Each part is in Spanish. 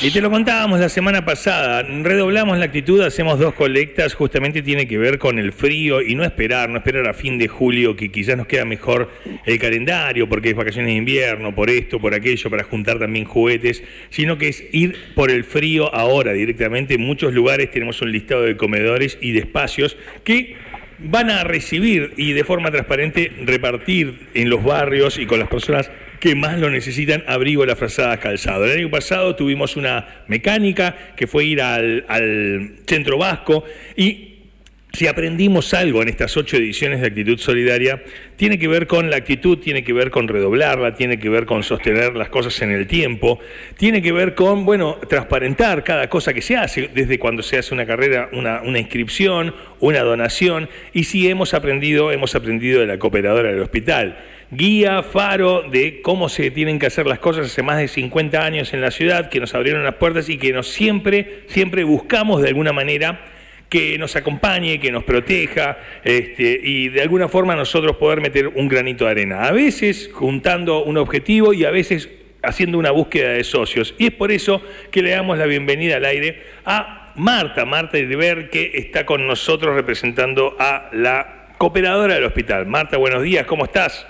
Y te lo contábamos la semana pasada, redoblamos la actitud, hacemos dos colectas, justamente tiene que ver con el frío y no esperar, no esperar a fin de julio, que quizás nos queda mejor el calendario, porque es vacaciones de invierno, por esto, por aquello, para juntar también juguetes, sino que es ir por el frío ahora directamente. En muchos lugares tenemos un listado de comedores y de espacios que van a recibir y de forma transparente repartir en los barrios y con las personas que más lo necesitan abrigo, la frazada, calzado. El año pasado tuvimos una mecánica que fue ir al, al centro vasco y si aprendimos algo en estas ocho ediciones de Actitud Solidaria, tiene que ver con la actitud, tiene que ver con redoblarla, tiene que ver con sostener las cosas en el tiempo, tiene que ver con, bueno, transparentar cada cosa que se hace, desde cuando se hace una carrera, una, una inscripción, una donación, y si hemos aprendido, hemos aprendido de la cooperadora del hospital guía, faro de cómo se tienen que hacer las cosas hace más de 50 años en la ciudad, que nos abrieron las puertas y que nos siempre, siempre buscamos de alguna manera que nos acompañe, que nos proteja este, y de alguna forma nosotros poder meter un granito de arena. A veces juntando un objetivo y a veces haciendo una búsqueda de socios. Y es por eso que le damos la bienvenida al aire a Marta, Marta Iriber, que está con nosotros representando a la cooperadora del hospital. Marta, buenos días, ¿cómo estás?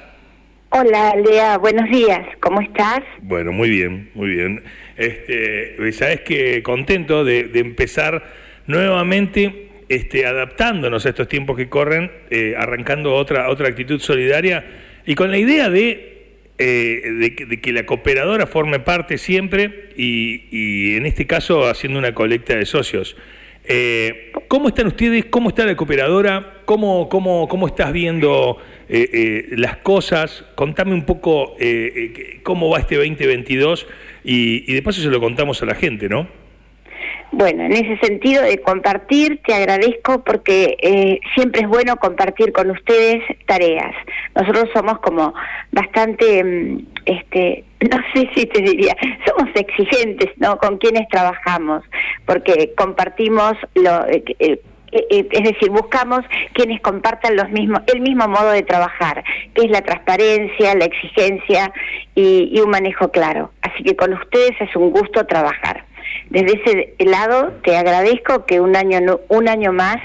Hola, Lea, buenos días, ¿cómo estás? Bueno, muy bien, muy bien. Este, Sabes que contento de, empezar nuevamente este, adaptándonos a estos tiempos que corren, eh, arrancando otra, otra actitud solidaria y con la idea de, eh, de, que la cooperadora forme parte siempre y, y, en este caso haciendo una colecta de socios. Eh, ¿Cómo están ustedes? ¿Cómo está la cooperadora? ¿Cómo, cómo, cómo estás viendo eh, eh, las cosas? Contame un poco cómo va este 2022 y, y de paso se lo contamos a la gente, ¿no? Bueno, en ese sentido de compartir, te agradezco porque siempre es bueno compartir con ustedes tareas. Nosotros somos como bastante mm, este, no sé si te diría, somos exigentes, ¿no? Con quienes trabajamos, porque compartimos lo, eh, eh, eh, es decir, buscamos quienes compartan los mismos, el mismo modo de trabajar, que es la transparencia, la exigencia y un manejo claro. Así que con ustedes es un gusto trabajar. Desde ese lado te agradezco que un año un año más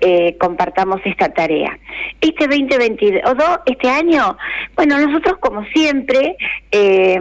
eh, compartamos esta tarea. Este 2022, este año, bueno, nosotros como siempre, eh,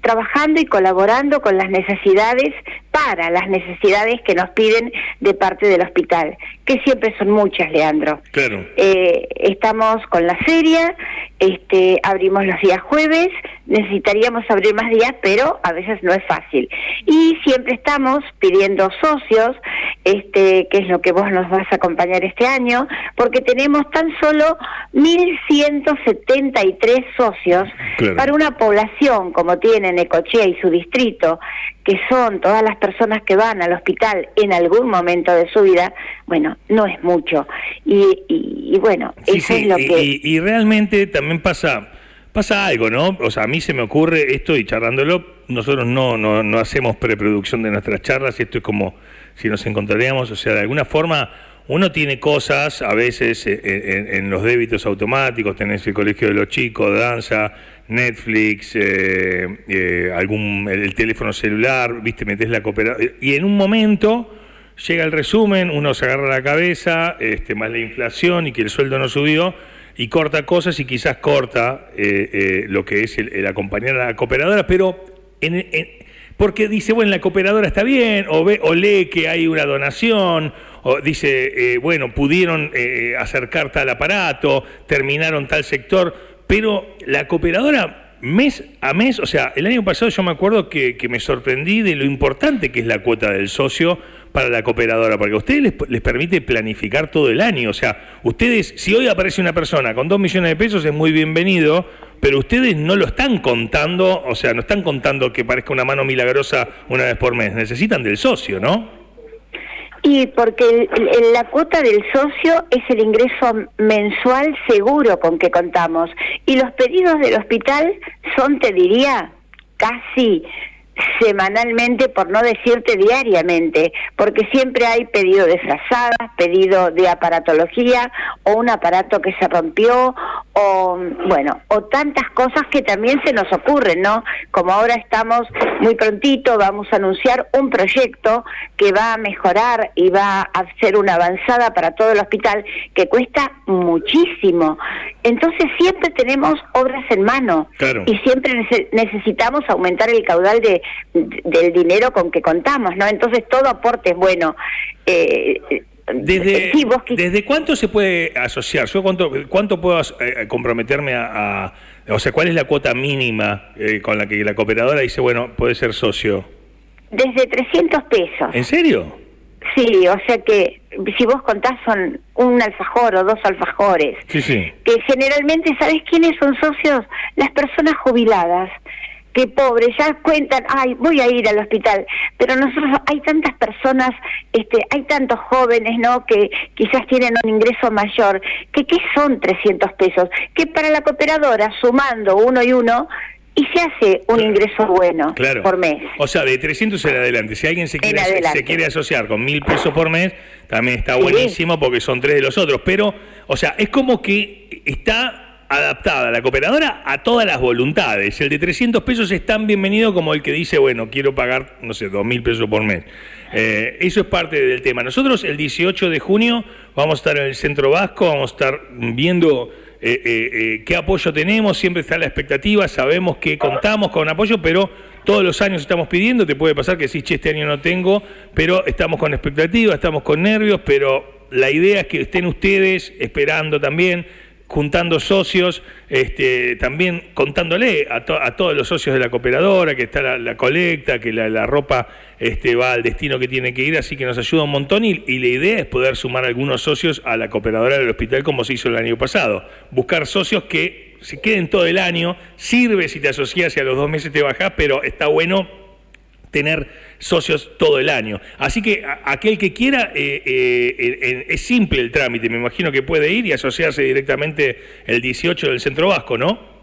trabajando y colaborando con las necesidades, para las necesidades que nos piden de parte del hospital, que siempre son muchas, Leandro. Claro. Eh, estamos con la feria, este, abrimos los días jueves, necesitaríamos abrir más días, pero a veces no es fácil. Y siempre estamos pidiendo socios, este, que es lo que vos nos vas a acompañar este año, porque tenemos tan solo 1.173 socios para una población como tiene Necochea y su distrito, que son todas las personas que van al hospital en algún momento de su vida, bueno, no es mucho. Y, y, bueno, eso es lo que... Y, y realmente también pasa pasa algo, ¿no? O sea, a mí se me ocurre esto y charlándolo, nosotros no, no, no hacemos preproducción de nuestras charlas y esto es como si nos encontraríamos, o sea, de alguna forma uno tiene cosas, a veces eh, eh, en, los débitos automáticos, tenés el colegio de los chicos, danza, Netflix, eh, algún el, teléfono celular, viste, metés la cooperación, y en un momento llega el resumen, uno se agarra la cabeza, este, más la inflación y que el sueldo no subió, y corta cosas y quizás corta eh, eh, lo que es el, acompañar a la cooperadora, pero porque dice, bueno, la cooperadora está bien, o, ve, o lee que hay una donación, o dice, eh, bueno, pudieron acercar tal aparato, terminaron tal sector, pero la cooperadora mes a mes, o sea, el año pasado yo me acuerdo que, que me sorprendí de lo importante que es la cuota del socio para la cooperadora, porque a ustedes les, permite planificar todo el año. O sea, ustedes, si hoy aparece una persona con dos millones de pesos, es muy bienvenido, pero ustedes no lo están contando, o sea, no están contando que parezca una mano milagrosa una vez por mes. Necesitan del socio, ¿no? Y porque la cuota del socio es el ingreso mensual seguro con que contamos. Y los pedidos del hospital son, te diría, casi semanalmente, por no decirte diariamente, porque siempre hay pedido de frazadas, pedido de aparatología o un aparato que se rompió o bueno, o tantas cosas que también se nos ocurren, ¿no? Como ahora estamos muy prontito, vamos a anunciar un proyecto que va a mejorar y va a ser una avanzada para todo el hospital que cuesta muchísimo. Entonces siempre tenemos obras en mano y siempre necesitamos aumentar el caudal de, del dinero con que contamos, ¿no? Entonces todo aporte es bueno. Eh, desde, ¿Desde cuánto se puede asociar? ¿Yo cuánto, cuánto puedo eh, comprometerme a, O sea, ¿cuál es la cuota mínima eh, con la que la cooperadora dice, bueno, puede ser socio? Desde 300 pesos. ¿En serio? Sí, o sea que si vos contás son un alfajor o dos alfajores. Sí, sí. Que generalmente, ¿sabes quiénes son socios? Las personas jubiladas que pobres, ya cuentan, ay, voy a ir al hospital, pero nosotros hay tantas personas, este, hay tantos jóvenes, ¿no? Que quizás tienen un ingreso mayor, que qué son 300 pesos, que para la cooperadora, sumando uno y uno, y se hace un ingreso bueno por mes. O sea, de 300 en adelante. Si alguien se quiere, se quiere asociar con mil pesos por mes, también está buenísimo porque son tres de los otros. Pero, o sea, es como que está adaptada la cooperadora a todas las voluntades. El de 300 pesos es tan bienvenido como el que dice, bueno, quiero pagar, no sé, 2 mil pesos por mes. Eh, eso es parte del tema. Nosotros el 18 de junio vamos a estar en el Centro Vasco, vamos a estar viendo eh, eh, qué apoyo tenemos, siempre está la expectativa, sabemos que contamos con apoyo, pero todos los años estamos pidiendo, te puede pasar que sí, che, este año no tengo, pero estamos con expectativa, estamos con nervios, pero la idea es que estén ustedes esperando también juntando socios, este, también contándole a, todos los socios de la cooperadora que está la, colecta, que la, ropa este, va al destino que tiene que ir, así que nos ayuda un montón y, la idea es poder sumar algunos socios a la cooperadora del hospital como se hizo el año pasado. Buscar socios que se queden todo el año, sirve si te asocias y a los dos meses te bajás, pero está bueno tener socios todo el año. Así que aquel que quiera, eh, eh, es simple el trámite, me imagino que puede ir y asociarse directamente el 18 del Centro Vasco, ¿no?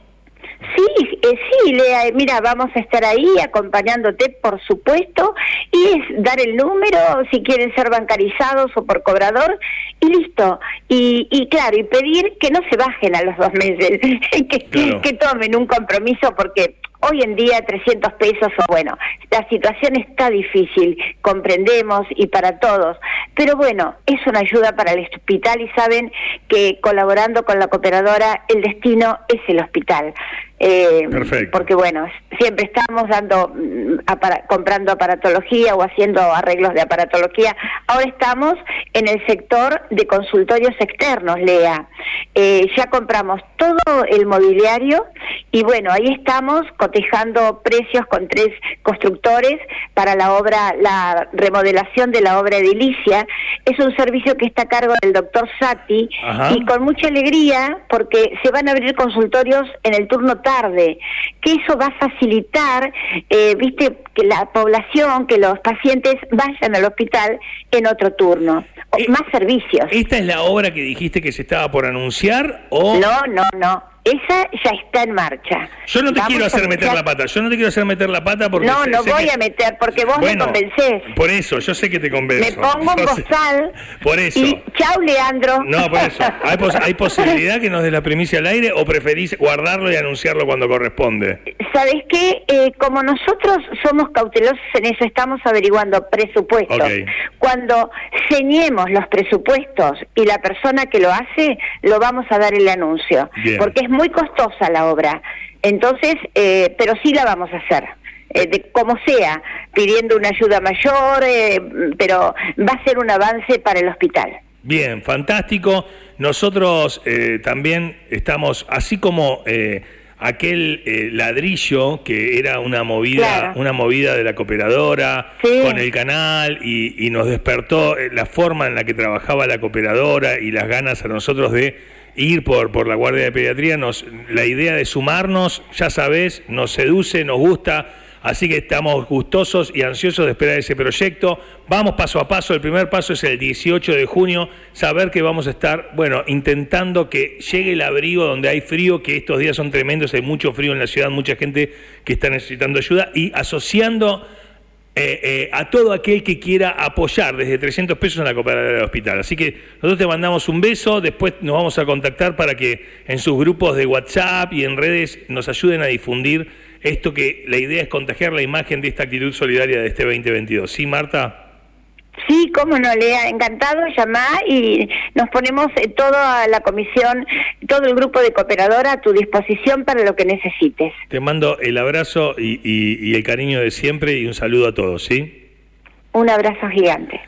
Sí, eh, sí, Lea, mira, vamos a estar ahí acompañándote, por supuesto, y es dar el número, si quieren ser bancarizados o por cobrador, y listo. Y, y claro, y pedir que no se bajen a los dos meses, que, que tomen un compromiso, porque Hoy en día 300 pesos, bueno, la situación está difícil, comprendemos y para todos, pero bueno, es una ayuda para el hospital y saben que colaborando con la cooperadora el destino es el hospital. Eh, porque bueno, siempre estamos dando mm, comprando aparatología o haciendo arreglos de aparatología. Ahora estamos en el sector de consultorios externos, Lea. Eh, ya compramos todo el mobiliario y bueno, ahí estamos cotejando precios con tres constructores para la obra, la remodelación de la obra edilicia. Es un servicio que está a cargo del doctor Sati y con mucha alegría porque se van a abrir consultorios en el turno tarde que eso va a facilitar, eh, viste, que la población, que los pacientes vayan al hospital en otro turno. Eh, más servicios. ¿Esta es la obra que dijiste que se estaba por anunciar o...? No, no, no. Esa ya está en marcha. Yo no te quiero hacer meter la pata, yo no te quiero hacer meter la pata porque... No, no voy a meter, porque vos me convencés. Por eso, yo sé que te convenzo. Me pongo un bozal. Por eso. Y chau, Leandro. No, por eso. ¿Hay, posibilidad que nos dé la primicia al aire o preferís guardarlo y anunciarlo cuando corresponde? ¿Sabes qué? Eh, como nosotros somos cautelosos en eso, estamos averiguando presupuestos. Cuando ceñemos los presupuestos y la persona que lo hace, lo vamos a dar el anuncio. Porque es muy costosa la obra. Entonces, eh, pero sí la vamos a hacer. Eh, de como sea, pidiendo una ayuda mayor, eh, pero va a ser un avance para el hospital. Bien, fantástico. Nosotros también estamos, así como aquel ladrillo que era una movida, una movida de la cooperadora con el canal y, y nos despertó la forma en la que trabajaba la cooperadora y las ganas a nosotros de ir por, por la Guardia de Pediatría, nos, la idea de sumarnos, ya sabes, nos seduce, nos gusta, así que estamos gustosos y ansiosos de esperar ese proyecto. Vamos paso a paso, el primer paso es el 18 de junio, saber que vamos a estar, bueno, intentando que llegue el abrigo donde hay frío, que estos días son tremendos, hay mucho frío en la ciudad, mucha gente que está necesitando ayuda y asociando eh, eh, a todo aquel que quiera apoyar desde 300 pesos en la cooperativa del hospital. Así que nosotros te mandamos un beso, después nos vamos a contactar para que en sus grupos de WhatsApp y en redes nos ayuden a difundir esto que la idea es contagiar la imagen de esta actitud solidaria de este 2022. ¿Sí, Marta? Sí, cómo no, le ha encantado llamar y nos ponemos eh, toda la comisión, todo el grupo de cooperadora a tu disposición para lo que necesites. Te mando el abrazo y, y el cariño de siempre y un saludo a todos, ¿sí? Un abrazo gigante.